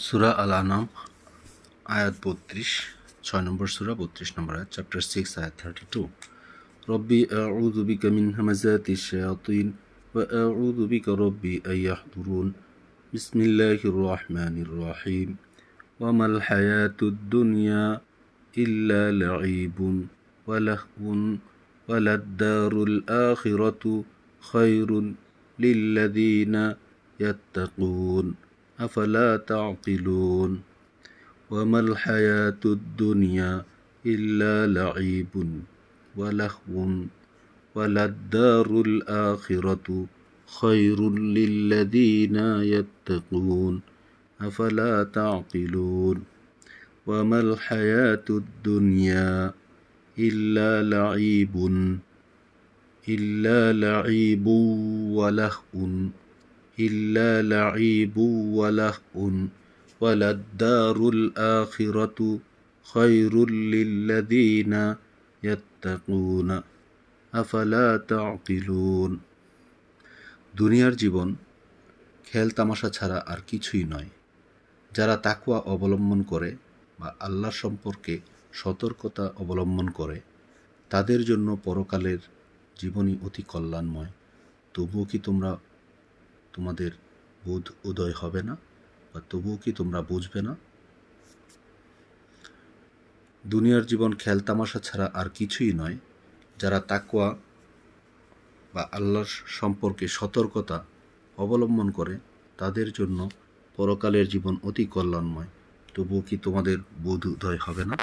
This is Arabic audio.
سورة الأنعام آيات 36 6 নম্বর سورة 36 নম্বর آيات chapter 6 آيات 32 ربي أعوذ بك من همزات الشياطين اعوذ بك ربي أن يحضرون بسم الله الرحمن الرحيم وما الحياة الدنيا إلا لعب ولهو وللدار الآخرة خير للذين يتقون أفلا تعقلون؟ وما الحياة الدنيا إلا لعيب ولهو وللدار الآخرة خير للذين يتقون. أفلا تعقلون؟ وما الحياة الدنيا إلا لعيب إلا لعيب ولهو إلا لعيب ولهو وللدار الآخرة خير للذين يتقون أفلا تعقلون দুনিয়ার জীবন খেল তামাশা ছাড়া আর কিছুই নয় যারা তাকুয়া অবলম্বন করে বা আল্লাহ সম্পর্কে সতর্কতা অবলম্বন করে তাদের জন্য পরকালের জীবনই অতি কল্যাণময় তবুও কি তোমরা তোমাদের বোধ উদয় হবে না, বা তবুও কি তোমরা বুঝবে না? দুনিয়ার জীবন খেল তামাশা ছাড়া আর কিছুই নয়। যারা তাকুয়া বা আল্লাহর সম্পর্কে সতর্কতা অবলম্বন করে, তাদের জন্য পরকালের জীবন অতি কল্যাণময়। তবুও কি তোমাদের বোধ উদয় হবে না?